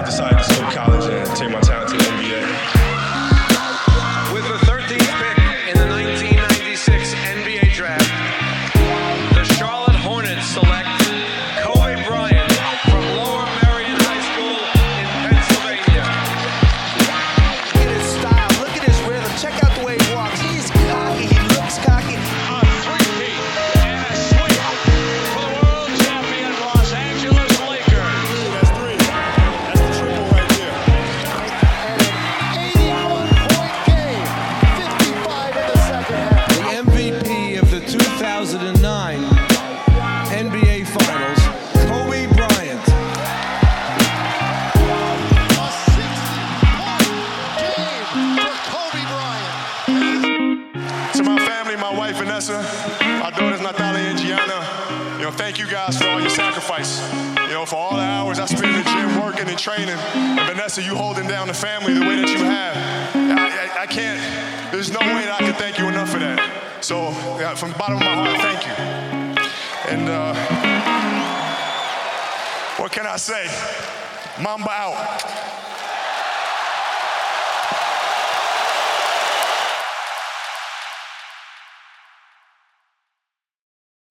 I decided to skip college and take my talent to the NBA. You know, for all the hours I spent in the gym working and training. And Vanessa, you holding down the family the way that you have. I, I, I can't, there's no way that I can thank you enough for that. So, from the bottom of my heart, thank you. And uh, what can I say? Mamba out.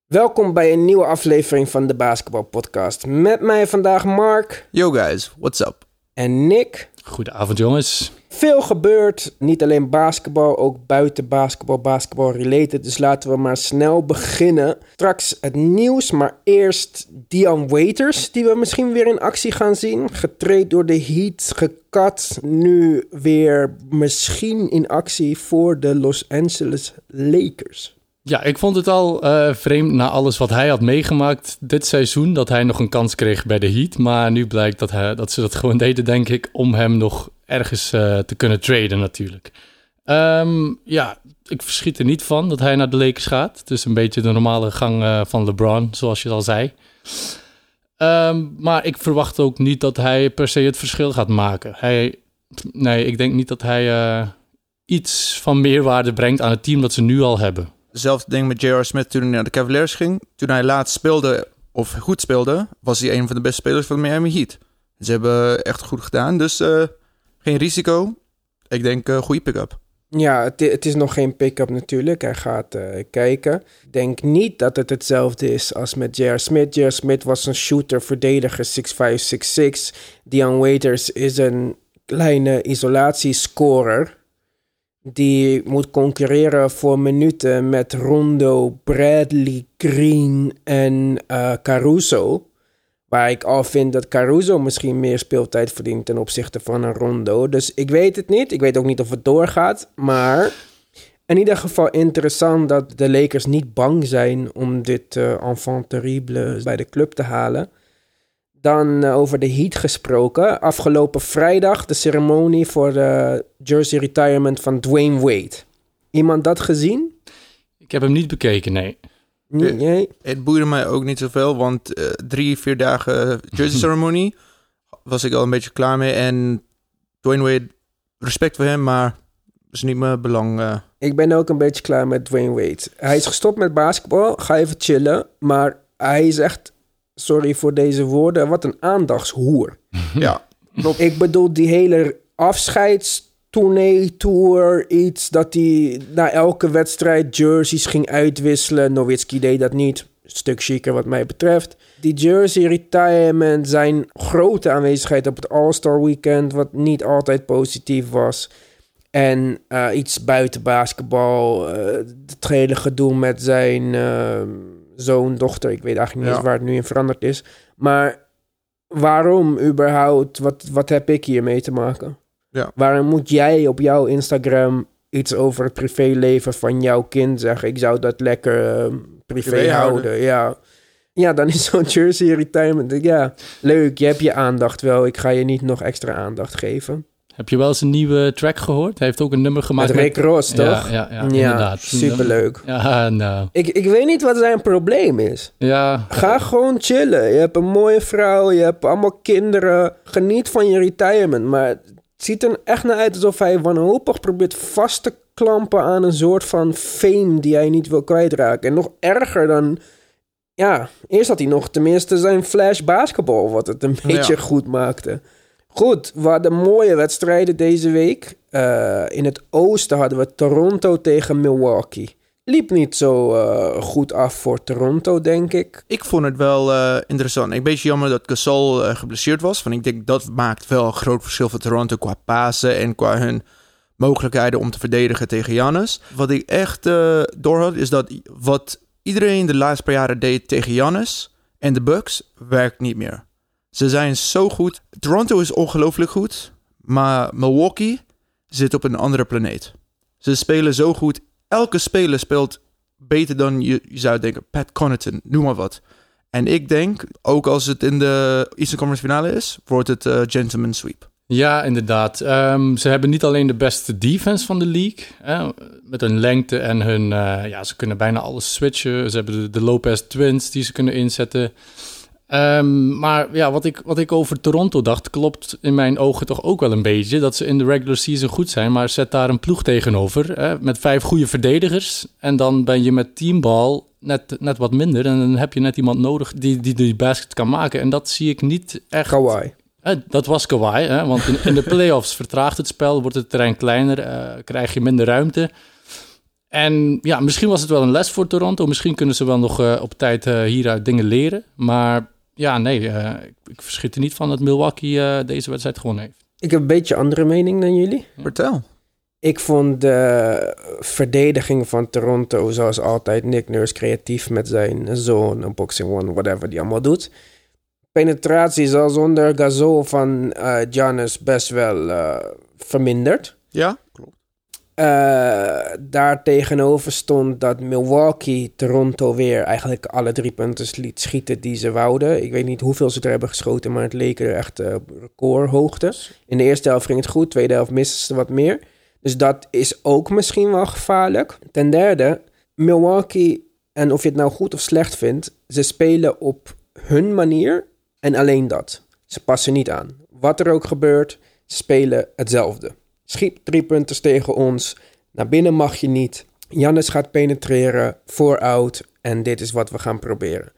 Welkom bij een nieuwe aflevering van de Basketball Podcast. Met mij vandaag Mark Yo guys, what's up? en Nick. Goedenavond jongens. Veel gebeurt, niet alleen basketbal, ook buiten basketbal, basketbal related. Dus laten we maar snel beginnen. Straks het nieuws, maar eerst Dion Waiters, die we misschien weer in actie gaan zien. Getraind door de Heat, gekat, nu weer misschien in actie voor de Los Angeles Lakers. Ja, ik vond het al eh, vreemd na alles wat hij had meegemaakt dit seizoen... dat hij nog een kans kreeg bij de Heat. Maar nu blijkt dat, hij, dat ze dat gewoon deden, denk ik... om hem nog ergens eh, te kunnen traden natuurlijk. Ehm, ja, ik verschiet er niet van dat hij naar de Lakers gaat. Het is een beetje de normale gang eh, van LeBron, zoals je al zei. Ehm, maar ik verwacht ook niet dat hij per se het verschil gaat maken. Hij, nee, ik denk niet dat hij iets van meerwaarde brengt aan het team dat ze nu al hebben. Hetzelfde ding met J.R. Smith toen hij naar de Cavaliers ging. Toen hij laatst speelde, of goed speelde, was hij een van de beste spelers van de Miami Heat. Ze hebben echt goed gedaan, dus eh, geen risico. Ik denk uh, goede pick-up. Ja, het is nog geen pick-up natuurlijk. Hij gaat eh, kijken. Ik denk niet dat het hetzelfde is als met J.R. Smith. J.R. Smith was een shooter, verdediger, 6'5", 6'6". Dion Waiters is een kleine isolatiescorer. Die moet concurreren voor minuten met Rondo, Bradley, Green en eh, Caruso. Waar ik al vind dat Caruso misschien meer speeltijd verdient ten opzichte van een Rondo. Dus ik weet het niet. Ik weet ook niet of het doorgaat. Maar in ieder geval interessant dat de Lakers niet bang zijn om dit eh, enfant terrible bij de club te halen. Dan eh, over de Heat gesproken. Afgelopen vrijdag de ceremonie voor de jersey retirement van Dwayne Wade. Iemand dat gezien? Ik heb hem niet bekeken, nee. Nee? Het boeide mij ook niet zoveel, want eh, drie, vier dagen jersey ceremony was ik al een beetje klaar mee. En Dwayne Wade, respect voor hem, maar is niet mijn belang. eh. Ik ben ook een beetje klaar met Dwayne Wade. Hij is gestopt met basketbal. Ga even chillen. Maar hij is echt, sorry voor deze woorden, wat een aandachtshoer. ja. Ik bedoel, die hele afscheidstournee, tour, iets dat hij na elke wedstrijd jerseys ging uitwisselen. Nowitzki deed dat niet. Stuk chiquer wat mij betreft. Die jersey retirement, zijn grote aanwezigheid op het All-Star Weekend, wat niet altijd positief was. En eh, iets buiten basketbal. eh, het hele gedoe met zijn eh, zoon, dochter. Ik weet eigenlijk niet Ja. eens waar het nu in veranderd is. Maar waarom überhaupt? Wat, wat heb ik hiermee te maken? Ja. Waarom moet jij op jouw Instagram iets over het privéleven van jouw kind zeggen? Ik zou dat lekker eh, privé, Privé houden. houden. Ja. ja, dan is zo'n jersey retirement. Ja, leuk. Je hebt je aandacht wel. Ik ga je niet nog extra aandacht geven. Heb je wel eens een nieuwe track gehoord? Hij heeft ook een nummer gemaakt Met Rick Ross, toch? Ja, ja, ja, inderdaad. superleuk. Ja, nou. Ik, ik weet niet wat zijn probleem is. Ja, Ga gewoon chillen. Je hebt een mooie vrouw, je hebt allemaal kinderen. Geniet van je retirement. Maar het ziet er echt naar uit alsof hij wanhopig probeert vast te klampen aan een soort van fame die hij niet wil kwijtraken. En nog erger dan. Ja, eerst had hij nog tenminste zijn flash basketbal, wat het een beetje Ja. goed maakte. Goed, we hadden mooie wedstrijden deze week. Eh, in het oosten hadden we Toronto tegen Milwaukee. Liep niet zo eh, goed af voor Toronto, denk ik. Ik vond het wel eh, interessant. Een beetje jammer dat Gasol geblesseerd was. Want ik denk dat maakt wel een groot verschil voor Toronto qua pasen en qua hun mogelijkheden om te verdedigen tegen Giannis. Wat ik echt doorhad is dat wat iedereen de laatste paar jaren deed tegen Giannis en de Bucks werkt niet meer. Ze zijn zo goed. Toronto is ongelooflijk goed, maar Milwaukee zit op een andere planeet. Ze spelen zo goed. Elke speler speelt beter dan je, zou denken. Pat Connaughton, noem maar wat. En ik denk, ook als het in de Eastern Conference finale is, wordt het eh, gentleman sweep. Ja, inderdaad. Ehm, ze hebben niet alleen de beste defense van de league. Hè, met hun lengte en hun... eh, ja, ze kunnen bijna alles switchen. Ze hebben de Lopez Twins die ze kunnen inzetten. Ehm, maar ja, wat ik, wat ik over Toronto dacht, klopt in mijn ogen toch ook wel een beetje. Dat ze in de regular season goed zijn, maar zet daar een ploeg tegenover. Hè, met vijf goede verdedigers. En dan ben je met teambal net, net wat minder. En dan heb je net iemand nodig die die, die basket kan maken. En dat zie ik niet echt... Kawhi. Eh, dat was Kawhi, hè? want in, in de playoffs vertraagt het spel, wordt het terrein kleiner, eh, krijg je minder ruimte. En ja, misschien was het wel een les voor Toronto. Misschien kunnen ze wel nog eh, op tijd eh, hieruit dingen leren. Maar ja, nee, eh, ik, ik verschiet er niet van dat Milwaukee eh, deze wedstrijd gewonnen heeft. Ik heb een beetje andere mening dan jullie. Vertel. Ik vond de verdediging van Toronto, zoals altijd, Nick Nurse creatief met zijn zone, boxing one, whatever die allemaal doet. Penetratie is al zonder Gasol van eh Giannis best wel eh, verminderd. Ja, klopt. Eh, daar tegenover stond dat Milwaukee Toronto weer eigenlijk alle drie punten liet schieten die ze wouden. Ik weet niet hoeveel ze er hebben geschoten, maar het leek er echt uh, recordhoogte. In de eerste helft ging het goed, tweede helft misten ze wat meer. Dus dat is ook misschien wel gevaarlijk. Ten derde, Milwaukee, en of je het nou goed of slecht vindt, ze spelen op hun manier en alleen dat. Ze passen niet aan. Wat er ook gebeurt, ze spelen hetzelfde. Schiet drie punten tegen ons. Naar binnen mag je niet. Jannes gaat penetreren, voor-out. En dit is wat we gaan proberen.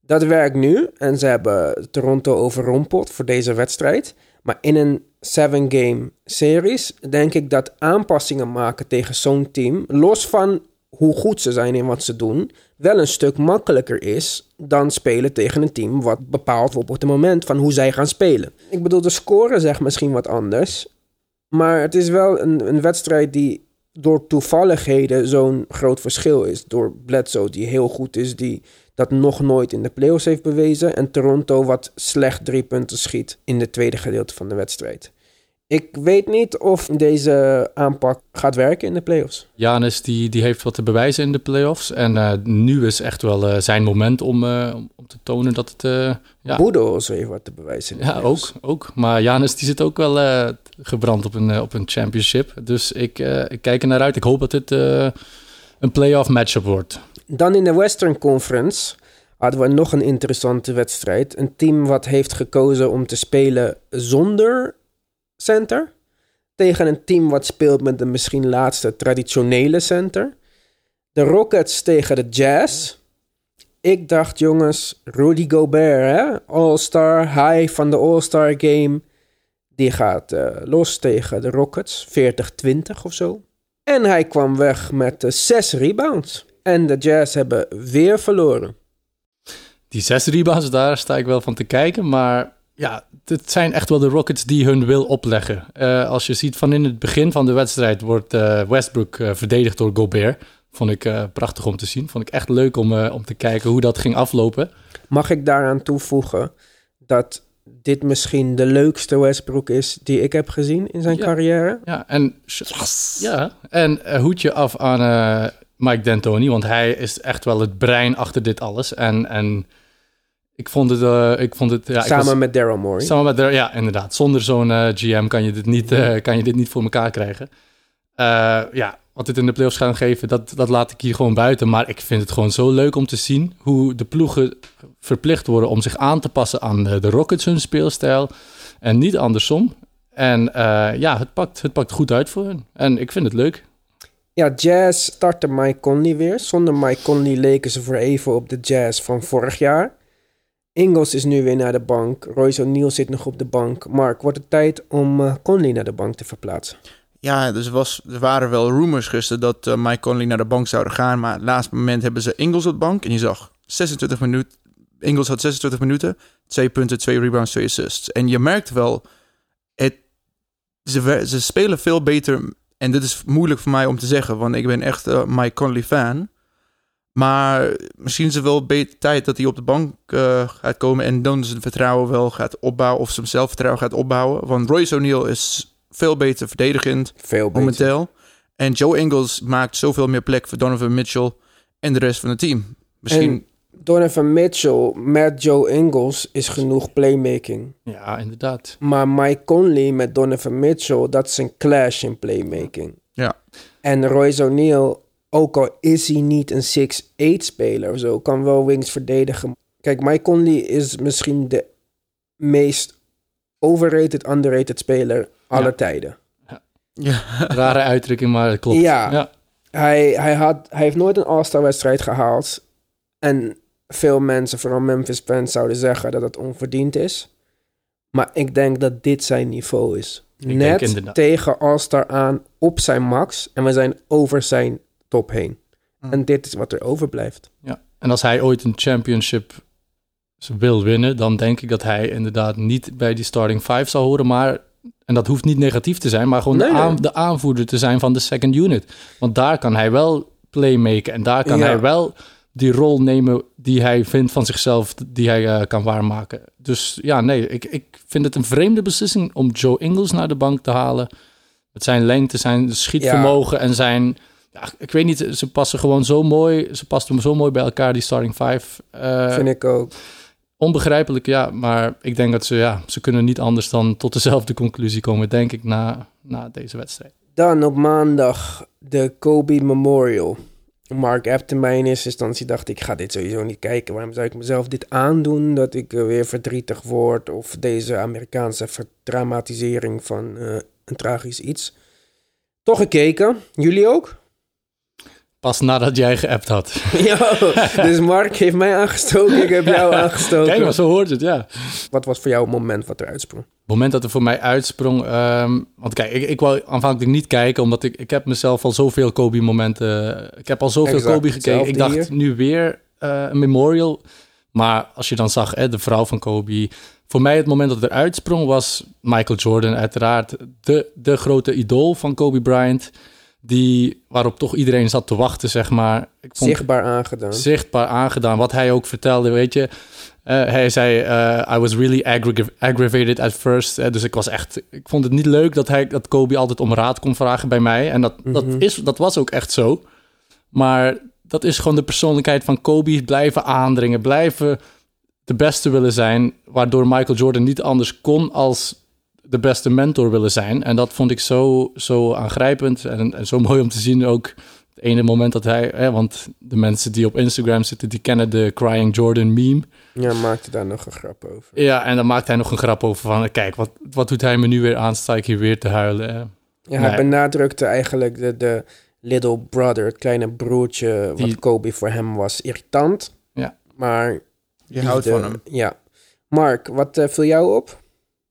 Dat werkt nu. En ze hebben Toronto overrompeld voor deze wedstrijd. Maar in een seven-game series denk ik dat aanpassingen maken tegen zo'n team, los van hoe goed ze zijn in wat ze doen, wel een stuk makkelijker is dan spelen tegen een team wat bepaald wordt op het moment van hoe zij gaan spelen. Ik bedoel, de score zegt misschien wat anders, maar het is wel een, een wedstrijd die door toevalligheden zo'n groot verschil is. Door Bledsoe, die heel goed is, die dat nog nooit in de playoffs heeft bewezen. En Toronto, wat slecht drie punten schiet in de tweede gedeelte van de wedstrijd. Ik weet niet of deze aanpak gaat werken in de playoffs. Janis die, die heeft wat te bewijzen in de playoffs. En uh, nu is echt wel uh, zijn moment om, uh, om te tonen dat het... ja. Boedo heeft wat te bewijzen. In de ja, ook, ook. Maar Janis die zit ook wel gebrand op een, op een championship. Dus ik, ik kijk er naar uit. Ik hoop dat dit een playoff matchup wordt. Dan in de Western Conference hadden we nog een interessante wedstrijd. Een team wat heeft gekozen om te spelen zonder center. Tegen een team wat speelt met de misschien laatste traditionele center. De Rockets tegen de Jazz. Ik dacht, jongens, Rudy Gobert, hè? All-Star, high van de All-Star game. Die gaat uh, los tegen de Rockets, 40-20 of zo. En hij kwam weg met uh, zes rebounds. En de Jazz hebben weer verloren. Die zes rebounds, daar sta ik wel van te kijken. Maar ja, het zijn echt wel de Rockets die hun wil opleggen. Uh, als je ziet van in het begin van de wedstrijd wordt uh, Westbrook uh, verdedigd door Gobert. Vond ik prachtig om te zien. Vond ik echt leuk om, om te kijken hoe dat ging aflopen. Mag ik daaraan toevoegen dat dit misschien de leukste Westbrook is die ik heb gezien in zijn ja, carrière? Ja, en, yes. ja, en hoedje af aan Mike D'Antoni, want hij is echt wel het brein achter dit alles. En... en ik vond het... Uh, ik vond het ja, samen was, met Daryl Morey. Samen met Daryl, ja, inderdaad. Zonder zo'n uh, GM kan je, dit niet, uh, kan je dit niet voor elkaar krijgen. ja, wat dit in de playoffs gaan geven, dat, dat laat ik hier gewoon buiten. Maar ik vind het gewoon zo leuk om te zien hoe de ploegen verplicht worden om zich aan te passen aan de, de Rockets hun speelstijl. En niet andersom. En ja, het pakt, het pakt goed uit voor hen. En ik vind het leuk. Ja, Jazz startte Mike Conley weer. Zonder Mike Conley leken ze voor even op de Jazz van vorig jaar. Ingles is nu weer naar de bank. Royce O'Neal zit nog op de bank. Mark, wordt het tijd om eh, Conley naar de bank te verplaatsen? Ja, dus er, was, er waren wel rumors gisteren dat eh, Mike Conley naar de bank zouden gaan. Maar het laatste moment hebben ze Ingles op de bank. En je zag 26 minuten. Ingles had 26 minuten. Twee punten, twee rebounds, twee assists. En je merkt wel, het, ze, spelen veel beter. En dit is moeilijk voor mij om te zeggen, want ik ben echt eh, Mike Conley fan. Maar misschien is het wel beter tijd dat hij op de bank eh, gaat komen en dan zijn vertrouwen wel gaat opbouwen of zijn zelfvertrouwen gaat opbouwen. Want Royce O'Neal is veel beter verdedigend Veel beter. momenteel. En Joe Ingles maakt zoveel meer plek voor Donovan Mitchell en de rest van het team. Misschien, En Donovan Mitchell met Joe Ingles is genoeg playmaking. Ja, inderdaad. Maar Mike Conley met Donovan Mitchell, dat is een clash in playmaking. ja. En Royce O'Neal, ook al is hij niet een 6'8 speler of zo, kan wel wings verdedigen. Kijk, Mike Conley is misschien de meest overrated, underrated speler aller Ja. tijden. ja. Rare uitdrukking, maar het klopt. Ja. ja. Hij, hij, had, hij heeft nooit een All-Star wedstrijd gehaald. En veel mensen, vooral Memphis fans, zouden zeggen dat het onverdiend is. Maar ik denk dat dit zijn niveau is. Net tegen All-Star aan op zijn max. En we zijn over zijn top heen. Hm. En dit is wat er overblijft. Ja. En als hij ooit een championship wil winnen, dan denk ik dat hij inderdaad niet bij die starting five zal horen. Maar, en dat hoeft niet negatief te zijn, maar gewoon Nee, de, nee. aan- de aanvoerder te zijn van de second unit. Want daar kan hij wel playmaken en daar kan Ja. hij wel die rol nemen die hij vindt van zichzelf, die hij eh, kan waarmaken. Dus ja, nee, ik, ik vind het een vreemde beslissing om Joe Ingles naar de bank te halen. Met zijn lengte, zijn schietvermogen en zijn... Ja, ik weet niet, ze passen gewoon zo mooi. Ze pasten zo mooi bij elkaar, die starting five. Eh, Vind ik ook. Onbegrijpelijk, ja. Maar ik denk dat ze, ja, ze kunnen niet anders dan tot dezelfde conclusie komen, denk ik, na, na deze wedstrijd. Dan op maandag de Kobe Memorial. Mark appte mij in eerste instantie, dacht ik, ga dit sowieso niet kijken. Waarom zou ik mezelf dit aandoen, dat ik eh, weer verdrietig word... of deze Amerikaanse verdramatisering van eh, een tragisch iets. Toch gekeken. Jullie ook? Pas nadat jij geappt had. ja, dus Mark heeft mij aangestoken, ik heb jou aangestoken. Kijk, maar zo hoort het, ja. Wat was voor jou het moment wat eruit sprong? Het moment dat er voor mij uitsprong... ehm, want kijk, ik, ik wou aanvankelijk niet kijken... omdat ik, ik heb mezelf al zoveel Kobe-momenten... Ik heb al zoveel Exact, Kobe gekeken. Ik dacht, nu weer eh, een memorial. Maar als je dan zag, hè, de vrouw van Kobe... Voor mij het moment dat het eruit sprong was Michael Jordan. Uiteraard de, de grote idool van Kobe Bryant... Die, waarop toch iedereen zat te wachten, zeg maar. Ik vond, Zichtbaar aangedaan. zichtbaar aangedaan. Wat hij ook vertelde, weet je. Eh, hij zei, eh, I was really aggra- aggravated at first. Eh, dus ik was echt, ik vond het niet leuk dat, hij, dat Kobe altijd om raad kon vragen bij mij. En dat, dat, is, dat was ook echt zo. Maar dat is gewoon de persoonlijkheid van Kobe. Blijven aandringen, blijven de beste willen zijn. Waardoor Michael Jordan niet anders kon als de beste mentor willen zijn. En dat vond ik zo, zo aangrijpend en, en zo mooi om te zien ook. Het ene moment dat hij, hè, want de mensen die op Instagram zitten, die kennen de Crying Jordan meme. Ja, maakte daar nog een grap over. Ja, en dan maakt hij nog een grap over van, kijk, wat, wat doet hij me nu weer aan? Sta ik hier weer te huilen? Ja, hij Nee. benadrukte eigenlijk de, de little brother, het kleine broertje, wat Die- Kobe voor hem was, irritant. Ja. Maar Je houdt van hem. Ja. Mark, wat eh, viel jou op?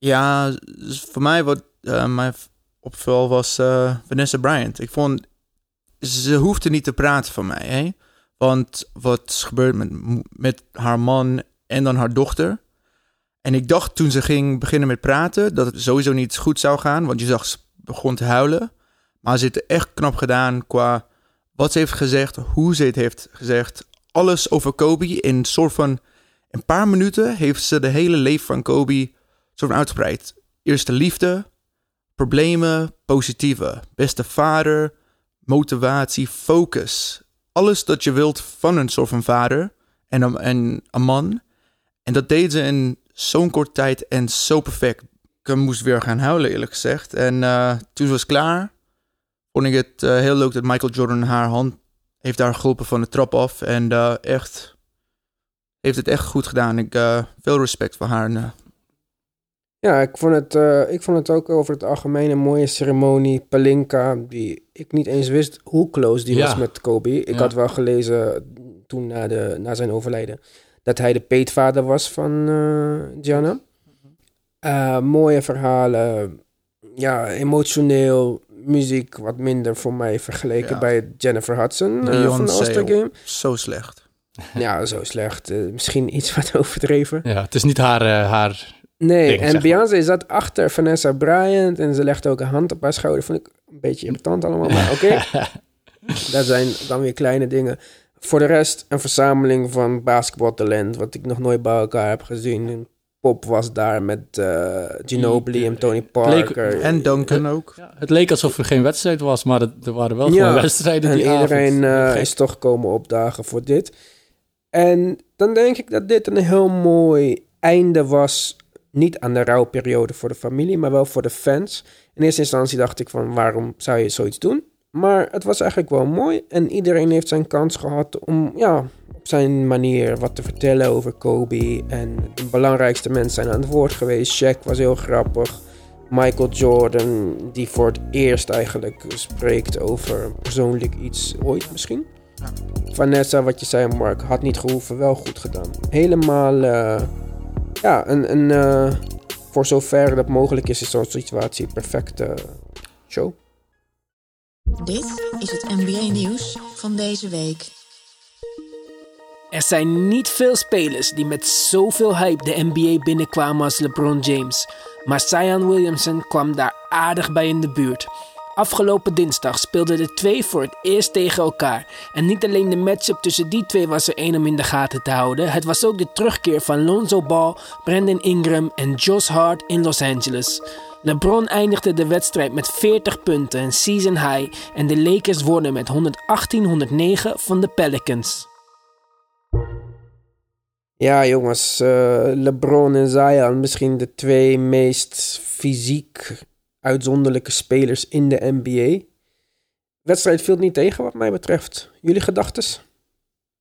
Ja, dus voor mij wat eh, mij opviel was eh, Vanessa Bryant. Ik vond, ze hoefde niet te praten van mij, hè? Want wat is gebeurd met, met haar man en dan haar dochter. En ik dacht toen ze ging beginnen met praten dat het sowieso niet goed zou gaan, want je zag ze begon te huilen. Maar ze heeft het echt knap gedaan qua wat ze heeft gezegd, hoe ze het heeft gezegd. Alles over Kobe in een soort van een paar minuten heeft ze de hele leven van Kobe van uitgebreid. Eerste liefde, problemen, positieve, beste vader, motivatie, focus. Alles dat je wilt van een soort van vader en een, en een man. En dat deed ze in zo'n kort tijd en zo perfect. Ik moest weer gaan huilen, eerlijk gezegd. En eh, toen ze was klaar, vond ik het eh, heel leuk dat Michael Jordan haar hand heeft daar geholpen van de trap af. En eh, echt, heeft het echt goed gedaan. Ik eh veel respect voor haar. En, eh, Ja, ik vond, het, eh, ik vond het ook over het algemeen een mooie ceremonie. Palinka, die ik niet eens wist hoe close die Ja. was met Kobe. Ik Ja. had wel gelezen toen na, de, na zijn overlijden... dat hij de peetvader was van eh, Gianna. Eh, mooie verhalen, ja, emotioneel, muziek wat minder voor mij vergeleken Ja. bij Jennifer Hudson eh, van de All-Star Game. Zo slecht. Ja, zo slecht. Misschien iets wat overdreven. Ja, het is niet haar, haar Nee, ding, en maar. Beyoncé zat achter Vanessa Bryant en ze legde ook een hand op haar schouder. Vond ik een beetje irritant allemaal, maar oké. dat zijn dan weer kleine dingen. Voor de rest een verzameling van basketbaltalent, wat ik nog nooit bij elkaar heb gezien. Pop was daar met eh Ginobili en Tony Parker. En Duncan ook. Ja, het leek alsof er geen wedstrijd was, maar het, er waren wel Ja, gewoon wedstrijden en die iedereen eh, Gek. is toch komen opdagen voor dit. En dan denk ik dat dit een heel mooi einde was. Niet aan de rouwperiode voor de familie, maar wel voor de fans. In eerste instantie dacht ik van waarom zou je zoiets doen? Maar het was eigenlijk wel mooi. En iedereen heeft zijn kans gehad om ja, op zijn manier wat te vertellen over Kobe. En de belangrijkste mensen zijn aan het woord geweest. Shaq was heel grappig. Michael Jordan, die voor het eerst eigenlijk spreekt over persoonlijk iets ooit misschien. Vanessa, wat je zei, Mark, had niet gehoeven, wel goed gedaan. Helemaal, eh, ja, een, een eh, voor zover dat mogelijk is, is zo'n situatie een perfecte show. Dit is het NBA-nieuws van deze week. Er zijn niet veel spelers die met zoveel hype de NBA binnenkwamen als LeBron James. Maar Zion Williamson kwam daar aardig bij in de buurt. Afgelopen dinsdag speelden de twee voor het eerst tegen elkaar. En niet alleen de matchup tussen die twee was er één om in de gaten te houden. Het was ook de terugkeer van Lonzo Ball, Brandon Ingram en Josh Hart in Los Angeles. LeBron eindigde de wedstrijd met 40 punten, een season high. En de Lakers wonnen met 118-109 van de Pelicans. Ja, jongens, eh, LeBron en Zion, misschien de twee meest fysiek uitzonderlijke spelers in de NBA. Wedstrijd viel niet tegen, wat mij betreft. Jullie gedachtes?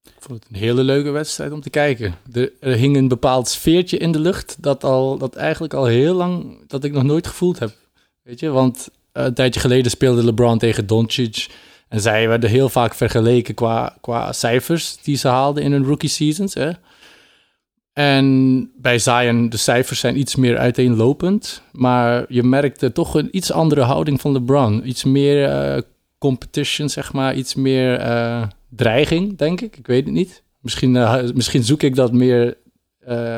Ik vond het een hele leuke wedstrijd om te kijken. Er, hing een bepaald sfeertje in de lucht dat, al, dat eigenlijk al heel lang, dat ik nog nooit gevoeld heb. Weet je, want eh, een tijdje geleden speelde LeBron tegen Doncic. En zij werden heel vaak vergeleken qua, qua cijfers die ze haalden in hun rookie seasons. Hè? En bij Zion, de cijfers zijn iets meer uiteenlopend. Maar je merkte toch een iets andere houding van LeBron. Iets meer eh, competition, zeg maar. Iets meer eh, dreiging, denk ik. Ik weet het niet. Misschien, eh, misschien zoek ik dat meer.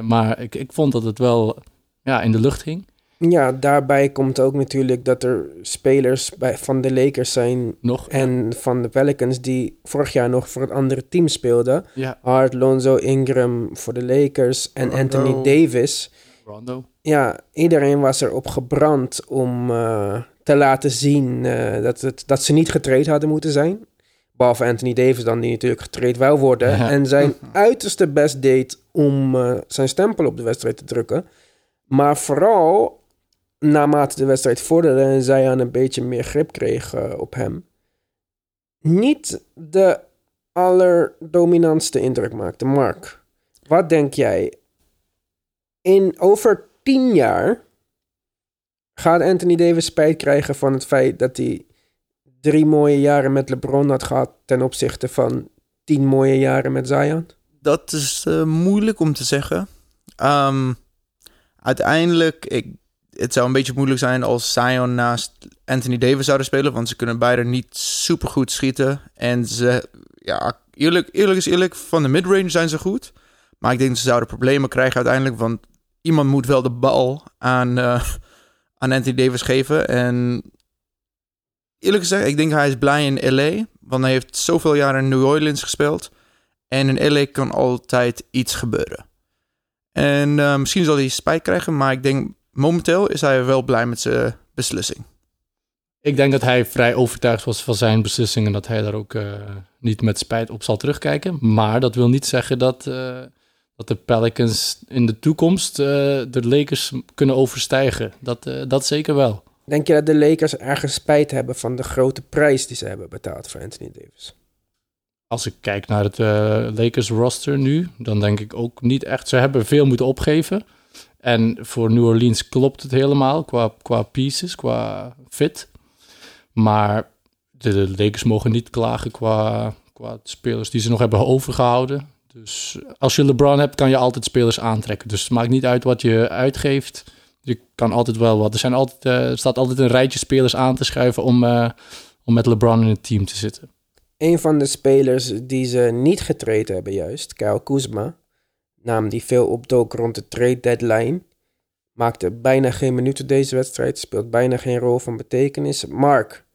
maar ik, ik vond dat het wel ja, in de lucht hing. Ja, daarbij komt ook natuurlijk dat er spelers bij, van de Lakers zijn Nog. en van de Pelicans die vorig jaar nog voor het andere team speelden. Ja, Hart, Lonzo, Ingram voor de Lakers en Rondo. Anthony Davis. Rondo. Ja, iedereen was erop gebrand om eh, te laten zien eh, dat, het, dat ze niet getraind hadden moeten zijn. Behalve Anthony Davis dan, die natuurlijk getraind wou worden. Ja. En zijn uiterste best deed om eh, zijn stempel op de wedstrijd te drukken. Maar vooral naarmate de wedstrijd vorderde en zij aan een beetje meer grip kreeg op hem. Niet de allerdominantste indruk maakte. Mark, wat denk jij? In over tien jaar gaat Anthony Davis spijt krijgen van het feit dat hij drie mooie jaren met LeBron had gehad ten opzichte van tien mooie jaren met Zion? Dat is eh, moeilijk om te zeggen. Ehm, uiteindelijk, ik, het zou een beetje moeilijk zijn als Zion naast Anthony Davis zouden spelen, want ze kunnen beide niet super goed schieten. En ze, ja, eerlijk, eerlijk is eerlijk, van de midrange zijn ze goed. Maar ik denk dat ze zouden problemen krijgen uiteindelijk, want iemand moet wel de bal aan, eh, aan Anthony Davis geven. En eerlijk gezegd, ik denk hij is blij in LA, want hij heeft zoveel jaren in New Orleans gespeeld. En in LA kan altijd iets gebeuren. En eh, misschien zal hij spijt krijgen, maar ik denk momenteel is hij wel blij met zijn beslissing. Ik denk dat hij vrij overtuigd was van zijn beslissing en dat hij daar ook eh, niet met spijt op zal terugkijken. Maar dat wil niet zeggen dat, eh, dat de Pelicans in de toekomst eh, de Lakers kunnen overstijgen. Dat, eh, dat zeker wel. Denk je dat de Lakers ergens spijt hebben van de grote prijs die ze hebben betaald voor Anthony Davis? Als ik kijk naar het eh, Lakers roster nu, dan denk ik ook niet echt. Ze hebben veel moeten opgeven. En voor New Orleans klopt het helemaal qua, qua pieces, qua fit. Maar de, Lakers mogen niet klagen qua, qua spelers die ze nog hebben overgehouden. Dus als je LeBron hebt, kan je altijd spelers aantrekken. Dus het maakt niet uit wat je uitgeeft. Je kan altijd wel wat. Er, zijn altijd, eh, staat altijd een rijtje spelers aan te schuiven om, eh, om met LeBron in het team te zitten. Een van de spelers die ze niet getraind hebben juist, Kyle Kuzma, naam die veel opdook rond de trade deadline, maakte bijna geen minuten deze wedstrijd, speelt bijna geen rol van betekenis. Mark,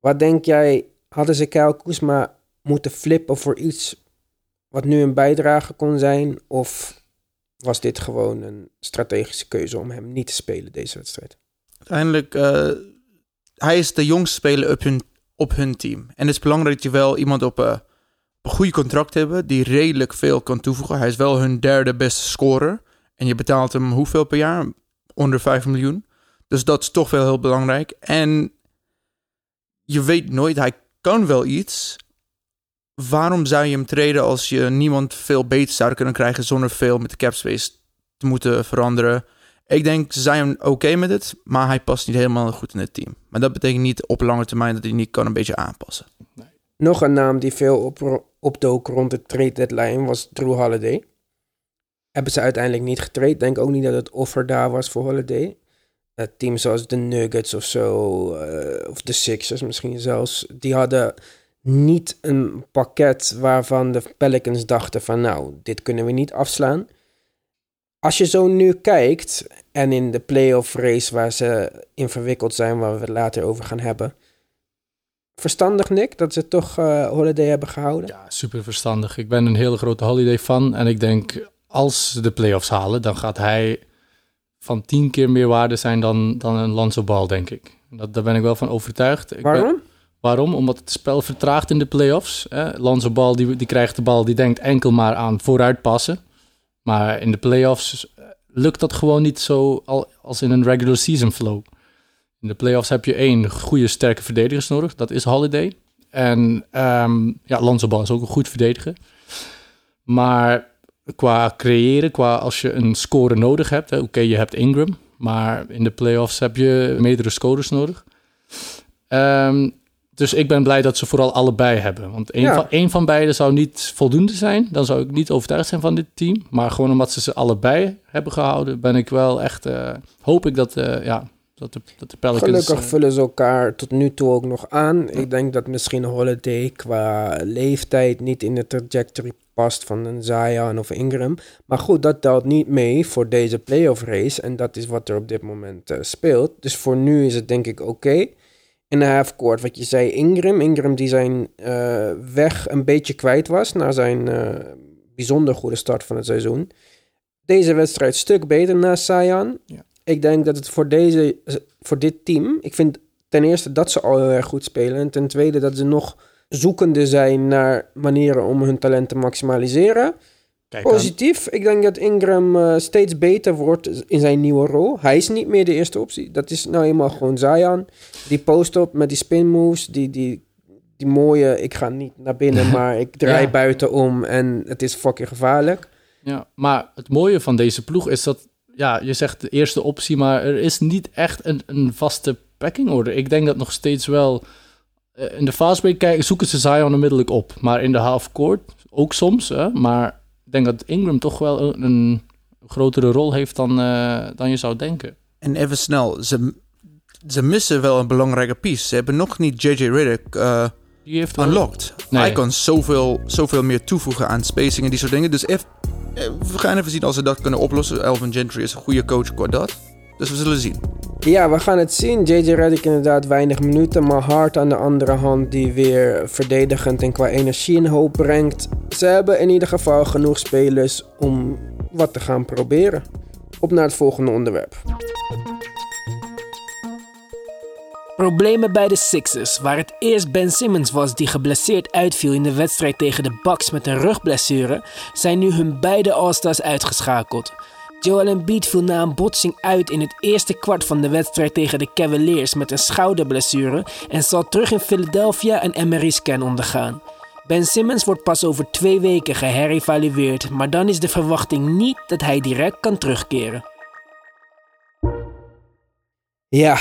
wat denk jij, hadden ze Kyle Kuzma moeten flippen voor iets wat nu een bijdrage kon zijn, of was dit gewoon een strategische keuze om hem niet te spelen deze wedstrijd? Uiteindelijk, uh, hij is de jongste speler op hun, op hun team. En het is belangrijk dat je wel iemand op een goede contract hebt die redelijk veel kan toevoegen. Hij is wel hun derde beste scorer. En je betaalt hem hoeveel per jaar? Onder 5 miljoen. Dus dat is toch wel heel belangrijk. En je weet nooit, hij kan wel iets. Waarom zou je hem treden als je niemand veel beter zou kunnen krijgen zonder veel met de capspace te moeten veranderen? Ik denk, ze zijn oké met het, maar hij past niet helemaal goed in het team. Maar dat betekent niet op lange termijn dat hij niet kan een beetje aanpassen. Nee. Nog een naam die veel op, opdook rond de trade deadline was Drew Holiday. Hebben ze uiteindelijk niet getraind. Denk ook niet dat het offer daar was voor Holiday. Het team zoals de Nuggets of zo, uh, of de Sixers misschien zelfs, die hadden niet een pakket waarvan de Pelicans dachten van nou, dit kunnen we niet afslaan. Als je zo nu kijkt en in de playoff race waar ze in verwikkeld zijn, waar we het later over gaan hebben. Verstandig, Nick, dat ze toch uh, Holiday hebben gehouden? Ja, super verstandig. Ik ben een hele grote Holiday fan en ik denk als ze de playoffs halen, dan gaat hij van tien keer meer waarde zijn dan, dan een Lonzo Ball, denk ik. Dat, daar ben ik wel van overtuigd. Ik Waarom? Ben, waarom? Omdat het spel vertraagt in de playoffs. Hè? Lonzo Ball die, die krijgt de bal, die denkt enkel maar aan vooruitpassen. Maar in de playoffs eh, lukt dat gewoon niet zo als in een regular season flow. In de playoffs heb je één goede, sterke verdediger nodig. Dat is Holiday. En um, ja, Lonzo Ball is ook een goed verdediger. Maar qua creëren, qua als je een score nodig hebt. Oké, je hebt Ingram, maar in de playoffs heb je meerdere scorers nodig. Um, dus ik ben blij dat ze vooral allebei hebben. Want één, van, één van beiden zou niet voldoende zijn. Dan zou ik niet overtuigd zijn van dit team. Maar gewoon omdat ze ze allebei hebben gehouden, ben ik wel echt. Uh, hoop ik dat, uh, ja, dat, de, dat de Pelicans... Gelukkig vullen ze elkaar tot nu toe ook nog aan. Ik denk dat misschien Holiday qua leeftijd niet in de trajectory past van een Zion of Ingram. Maar goed, dat telt niet mee voor deze playoff race. En dat is wat er op dit moment uh, speelt. Dus voor nu is het denk ik oké. Okay. In de halfcourt, wat je zei, Ingram. Ingram die zijn uh, weg een beetje kwijt was na zijn bijzonder goede start van het seizoen. Deze wedstrijd stuk beter na Zion. Ja. Ik denk dat het voor, deze, voor dit team, ik vind ten eerste dat ze al heel erg goed spelen. En ten tweede dat ze nog zoekende zijn naar manieren om hun talent te maximaliseren. Kijk Positief. Ik denk dat Ingram uh, steeds beter wordt in zijn nieuwe rol. Hij is niet meer de eerste optie. Dat is nou eenmaal gewoon Zion. Die post-up met die spin moves, die, die, die mooie... Ik ga niet naar binnen, maar ik draai ja. buiten om en het is fucking gevaarlijk. Ja, maar het mooie van deze ploeg is dat... Ja, je zegt de eerste optie, maar er is niet echt een, een vaste packing order. Ik denk dat nog steeds wel... In de fastbreak kijken, zoeken ze Zion onmiddellijk op. Maar in de half court ook soms, hè, maar ik denk dat Ingram toch wel een, een grotere rol heeft dan, uh, dan je zou denken. En even snel, ze, ze missen wel een belangrijke piece. Ze hebben nog niet JJ Riddick uh, die heeft unlocked. Nee. Hij kan zoveel, zoveel meer toevoegen aan spacing en die soort dingen. Dus if, we gaan even zien als ze dat kunnen oplossen. Elvin Gentry is een goede coach qua dat. Dus we zullen zien. Ja, we gaan het zien. JJ Redick inderdaad weinig minuten, maar Hart aan de andere hand die weer verdedigend en qua energie een hoop brengt. Ze hebben in ieder geval genoeg spelers om wat te gaan proberen. Op naar het volgende onderwerp. Problemen bij de Sixers, waar het eerst Ben Simmons was die geblesseerd uitviel in de wedstrijd tegen de Bucks met een rugblessure, zijn nu hun beide All-Stars uitgeschakeld. Joel Embiid viel na een botsing uit in het eerste kwart van de wedstrijd tegen de Cavaliers met een schouderblessure en zal terug in Philadelphia een MRI-scan ondergaan. Ben Simmons wordt pas over twee weken geherevalueerd, maar dan is de verwachting niet dat hij direct kan terugkeren. Ja,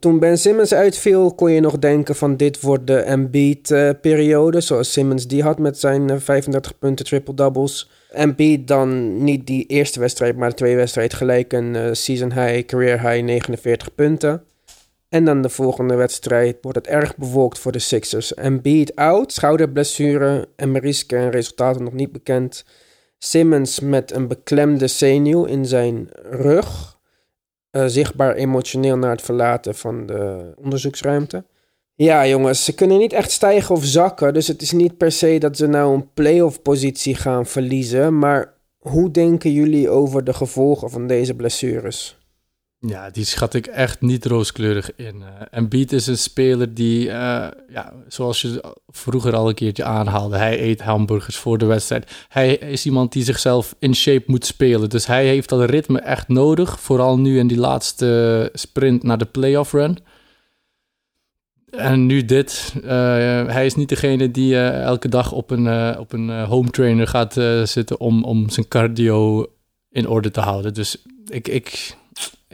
toen Ben Simmons uitviel, kon je nog denken van dit wordt de Embiid-periode. zoals Simmons die had met zijn eh, 35 punten triple-doubles. Embiid dan niet die eerste wedstrijd, maar de tweede wedstrijd gelijk een eh, season high, career high 49 punten. En dan de volgende wedstrijd wordt het erg bewolkt voor de Sixers. Embiid out, schouderblessure en Mariska en resultaten nog niet bekend. Simmons met een beklemde zenuw in zijn rug uh, zichtbaar emotioneel naar het verlaten van de onderzoeksruimte. Ja, jongens, ze kunnen niet echt stijgen of zakken. Dus het is niet per se dat ze nou een playoff positie gaan verliezen. Maar hoe denken jullie over de gevolgen van deze blessures? Ja, die schat ik echt niet rooskleurig in. Uh, Embiid is een speler die, uh, ja, zoals je vroeger al een keertje aanhaalde, hij eet hamburgers voor de wedstrijd. Hij is iemand die zichzelf in shape moet spelen. Dus hij heeft dat ritme echt nodig. Vooral nu in die laatste sprint naar de playoff run. En nu dit. Uh, hij is niet degene die elke dag op een, op een home trainer gaat zitten om, om zijn cardio in orde te houden. Dus ik... ik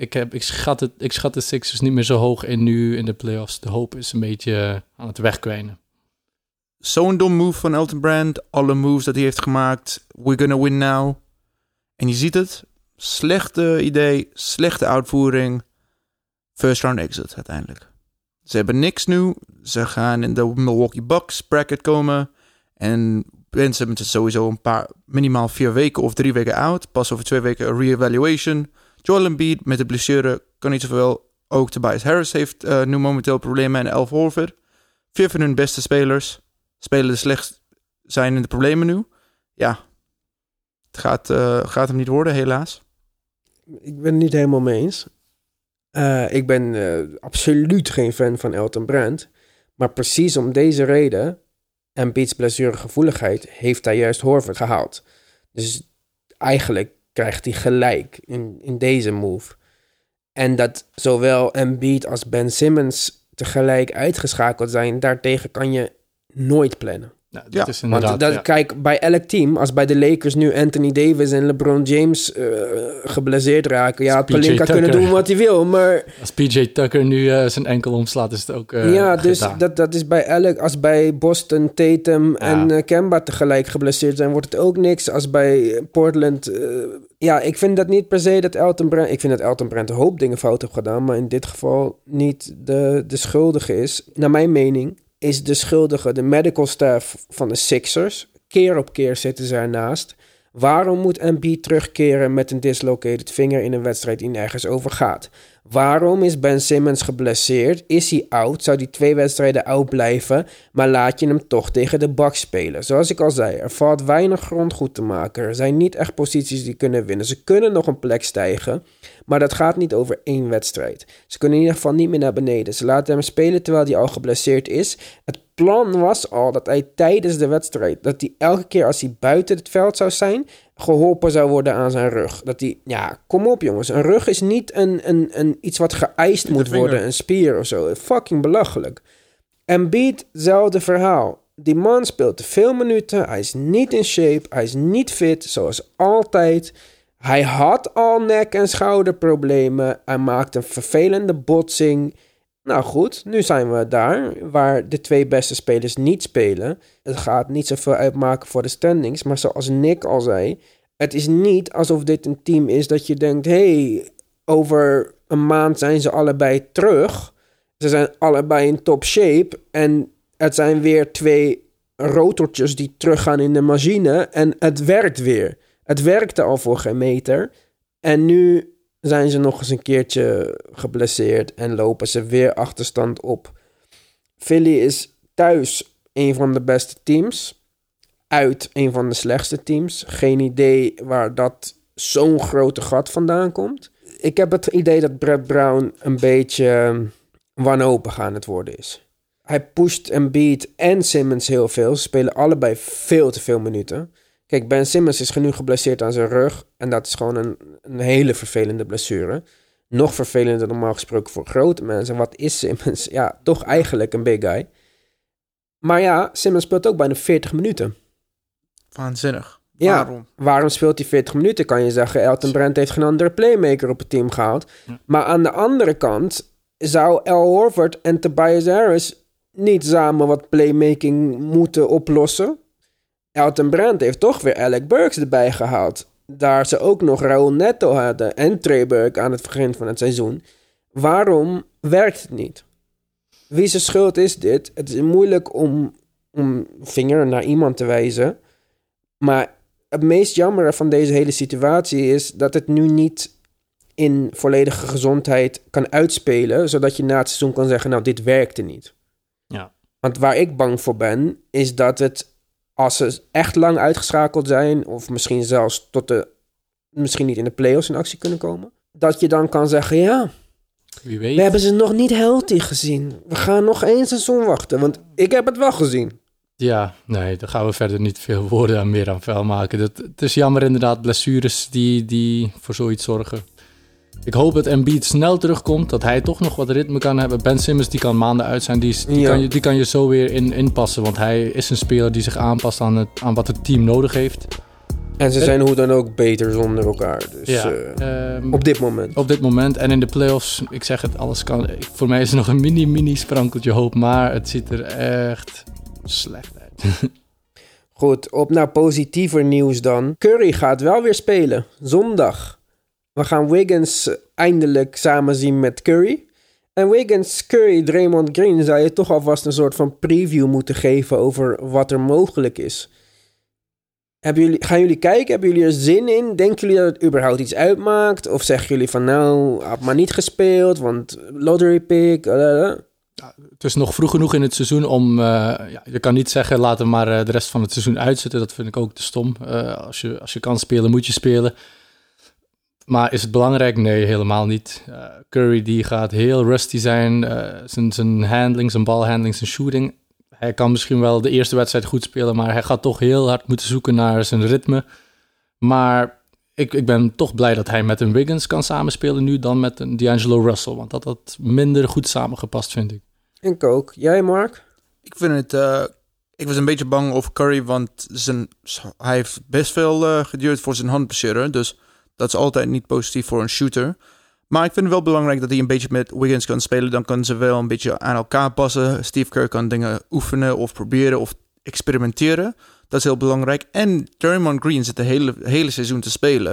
ik, heb, ik, schat het, ik schat de Sixers niet meer zo hoog in nu in de playoffs. De hoop is een beetje aan het wegkwijnen. Zo'n dom move van Elton Brand. Alle moves dat hij heeft gemaakt. We're gonna win now. En je ziet het. Slechte idee, slechte uitvoering. First round exit uiteindelijk. Ze hebben niks nu. Ze gaan in de Milwaukee Bucks bracket komen. En Ben Simmons is sowieso een paar, minimaal vier weken of drie weken oud. Pas over twee weken een re-evaluation. Joel Embiid met de blessure kan niet zoveel. Ook Tobias Harris heeft uh, nu momenteel problemen en Elf Horford. Vier van hun beste spelers spelen slecht zijn in de problemen nu. Ja, het gaat, uh, gaat hem niet worden helaas. Ik ben het niet helemaal mee eens. Uh, ik ben absoluut geen fan van Elton Brand. Maar precies om deze reden, Embiid's blessuregevoeligheid, heeft hij juist Horford gehaald. Dus eigenlijk krijgt hij gelijk in, in deze move. En dat zowel Embiid als Ben Simmons tegelijk uitgeschakeld zijn, daartegen kan je nooit plannen. Nou, dat ja, is Want dat, ja. kijk, bij elk team, als bij de Lakers nu Anthony Davis en LeBron James uh, geblesseerd raken, ja, Pelinka kunnen doen wat hij wil, maar... Als PJ Tucker nu uh, zijn enkel omslaat, is het ook uh, Ja, dus gedaan. dat, dat is bij elk... Als bij Boston, Tatum ja. en Kemba tegelijk geblesseerd zijn, wordt het ook niks. Als bij Portland... ja, ik vind dat niet per se dat Elton Brand... Ik vind dat Elton Brand een hoop dingen fout heeft gedaan, maar in dit geval niet de, de schuldige is. Naar mijn mening is de schuldige de medical staff van de Sixers. Keer op keer zitten ze ernaast. Waarom moet Embiid terugkeren met een dislocated vinger in een wedstrijd die nergens over gaat? Waarom is Ben Simmons geblesseerd? Is hij oud? Zou hij twee wedstrijden oud blijven? Maar laat je hem toch tegen de bak spelen? Zoals ik al zei, er valt weinig grond goed te maken. Er zijn niet echt posities die kunnen winnen. Ze kunnen nog een plek stijgen, maar dat gaat niet over één wedstrijd. Ze kunnen in ieder geval niet meer naar beneden. Ze laten hem spelen terwijl hij al geblesseerd is. Het plan was al dat hij tijdens de wedstrijd, dat hij elke keer als hij buiten het veld zou zijn, geholpen zou worden aan zijn rug. Dat hij, ja, kom op jongens. Een rug is niet een, een, een, iets wat geëist moet worden, een spier of zo. Fucking belachelijk. Embiid, hetzelfde verhaal. Die man speelt te veel minuten. Hij is niet in shape. Hij is niet fit, zoals altijd. Hij had al nek- en schouderproblemen. Hij maakt een vervelende botsing. Nou goed, nu zijn we daar waar de twee beste spelers niet spelen. Het gaat niet zoveel uitmaken voor de standings, maar zoals Nick al zei, het is niet alsof dit een team is dat je denkt: hey, over een maand zijn ze allebei terug. Ze zijn allebei in top shape en het zijn weer twee rotortjes die teruggaan in de machine en het werkt weer. Het werkte al voor geen meter en nu zijn ze nog eens een keertje geblesseerd en lopen ze weer achterstand op. Philly is thuis een van de beste teams, uit een van de slechtste teams. Geen idee waar dat zo'n grote gat vandaan komt. Ik heb het idee dat Brett Brown een beetje wanhopig aan het worden is. Hij pusht Embiid en Simmons heel veel. Ze spelen allebei veel te veel minuten. Kijk, Ben Simmons is nu geblesseerd aan zijn rug. En dat is gewoon een, een hele vervelende blessure. Nog vervelender normaal gesproken voor grote mensen. Wat is Simmons? Ja, toch eigenlijk een big guy. Maar ja, Simmons speelt ook bijna 40 minuten. Waanzinnig. Ja, Waarom? waarom speelt hij 40 minuten? Kan je zeggen, Elton Brand heeft geen andere playmaker op het team gehaald. Ja. Maar aan de andere kant, zou Al Horford en Tobias Harris niet samen wat playmaking moeten oplossen? Elton Brand heeft toch weer Alec Burks erbij gehaald. Daar ze ook nog Raul Neto hadden en Trey Burke aan het begin van het seizoen. Waarom werkt het niet? Wie zijn schuld is dit? Het is moeilijk om, om vinger naar iemand te wijzen. Maar het meest jammer van deze hele situatie is dat het nu niet in volledige gezondheid kan uitspelen, zodat je na het seizoen kan zeggen, nou, dit werkte niet. Ja. Want waar ik bang voor ben, is dat het, als ze echt lang uitgeschakeld zijn, of misschien zelfs tot de, misschien niet in de playoffs in actie kunnen komen, dat je dan kan zeggen, ja, Wie weet. we hebben ze nog niet healthy gezien. We gaan nog één seizoen wachten, want ik heb het wel gezien. Ja, nee, daar gaan we verder niet veel woorden aan meer aan vuil maken. Dat, het is jammer inderdaad, blessures die, die voor zoiets zorgen. Ik hoop dat Embiid snel terugkomt, dat hij toch nog wat ritme kan hebben. Ben Simmons die kan maanden uit zijn, die, die, Ja. kan, je, die kan je zo weer in, inpassen. Want hij is een speler die zich aanpast aan, het, aan wat het team nodig heeft. En ze zijn hoe dan ook beter zonder elkaar. Dus Ja, eh, ehm, op dit moment. op dit moment. En in de playoffs, ik zeg het, alles kan. ik- Voor mij is er nog een mini, mini sprankeltje hoop, maar het ziet er echt slecht uit. Goed, op naar positiever nieuws dan. Curry gaat wel weer spelen. Zondag. We gaan Wiggins eindelijk samen zien met Curry. En Wiggins, Curry, Draymond Green zou je toch alvast een soort van preview moeten geven over wat er mogelijk is. Hebben jullie, gaan jullie kijken? Hebben jullie er zin in? Denken jullie dat het überhaupt iets uitmaakt? Of zeggen jullie van nou, had maar niet gespeeld, want lottery pick. Het is nog vroeg genoeg in het seizoen om. eh, ja, je kan niet zeggen, laten we maar eh, de rest van het seizoen uitzetten. Dat vind ik ook te stom. Eh, als, je, als je kan spelen, moet je spelen. Maar is het belangrijk? Nee, helemaal niet. Eh, Curry die gaat heel rusty zijn. Eh, zijn, zijn handling, zijn balhandling, zijn shooting. Hij kan misschien wel de eerste wedstrijd goed spelen, maar hij gaat toch heel hard moeten zoeken naar zijn ritme. Maar ik, ik ben toch blij dat hij met een Wiggins kan samenspelen nu dan met een D'Angelo Russell. Want dat had minder goed samengepast, vind ik. Ik ook. Jij, Mark? Ik vind het. eh, ik was een beetje bang over Curry, want zijn, hij heeft best veel eh, geduurd voor zijn handblessure. Dus dat is altijd niet positief voor een shooter. Maar ik vind het wel belangrijk dat hij een beetje met Wiggins kan spelen. Dan kan ze wel een beetje aan elkaar passen. Steve Kerr kan dingen oefenen of proberen of experimenteren. Dat is heel belangrijk. En Draymond Green zit de hele, hele seizoen te spelen.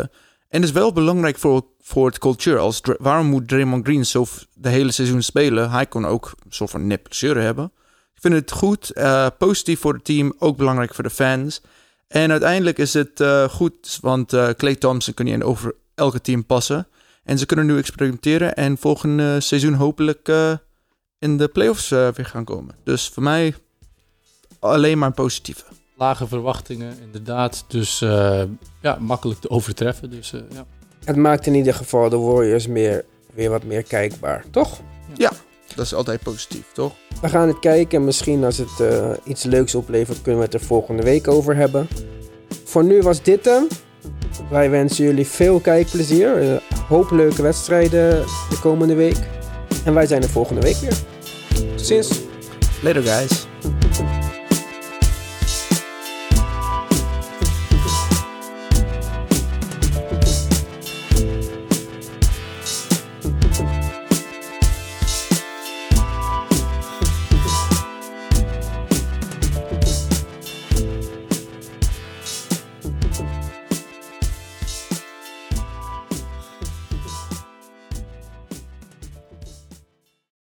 En dat is wel belangrijk voor, voor het cultuur. Als, waarom moet Draymond Green zo de hele seizoen spelen? Hij kon ook een soort van blessure hebben. Ik vind het goed, eh, positief voor het team, ook belangrijk voor de fans. En uiteindelijk is het eh, goed, want eh Clay Thompson kun je in over elke team passen. En ze kunnen nu experimenteren en volgend eh, seizoen hopelijk eh, in de playoffs eh, weer gaan komen. Dus voor mij alleen maar positieve. Lage verwachtingen, inderdaad. Dus eh, ja, makkelijk te overtreffen. Dus eh, ja. Het maakt in ieder geval de Warriors meer, weer wat meer kijkbaar, toch? Ja, dat is altijd positief, toch? We gaan het kijken. Misschien als het eh, iets leuks oplevert, kunnen we het er volgende week over hebben. Voor nu was dit hem. Wij wensen jullie veel kijkplezier. Een hoop leuke wedstrijden de komende week. En wij zijn er volgende week weer. Tot ziens. Later guys.